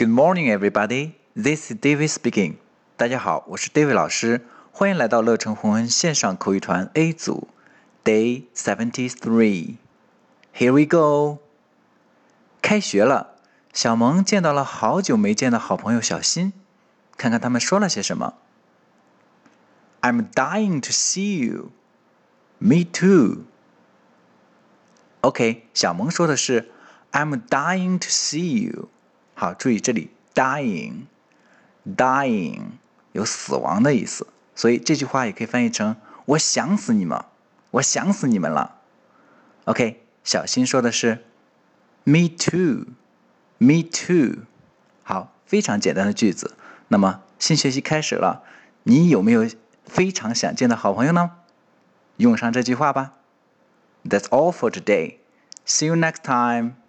Good morning, everybody. This is David speaking. 大家好，我是 David 老师，欢迎来到乐成红恩线上口语团 A 组，Day seventy three. Here we go. 开学了，小萌见到了好久没见的好朋友小新，看看他们说了些什么。I'm dying to see you. Me too. OK，小萌说的是 I'm dying to see you。 好，注意这里 dying，dying 有死亡的意思，所以这句话也可以翻译成我想死你们，我想死你们了。OK，小新说的是 Me too，Me too。好，非常简单的句子。那么新学期开始了，你有没有非常想见的好朋友呢？用上这句话吧。That's all for today. See you next time.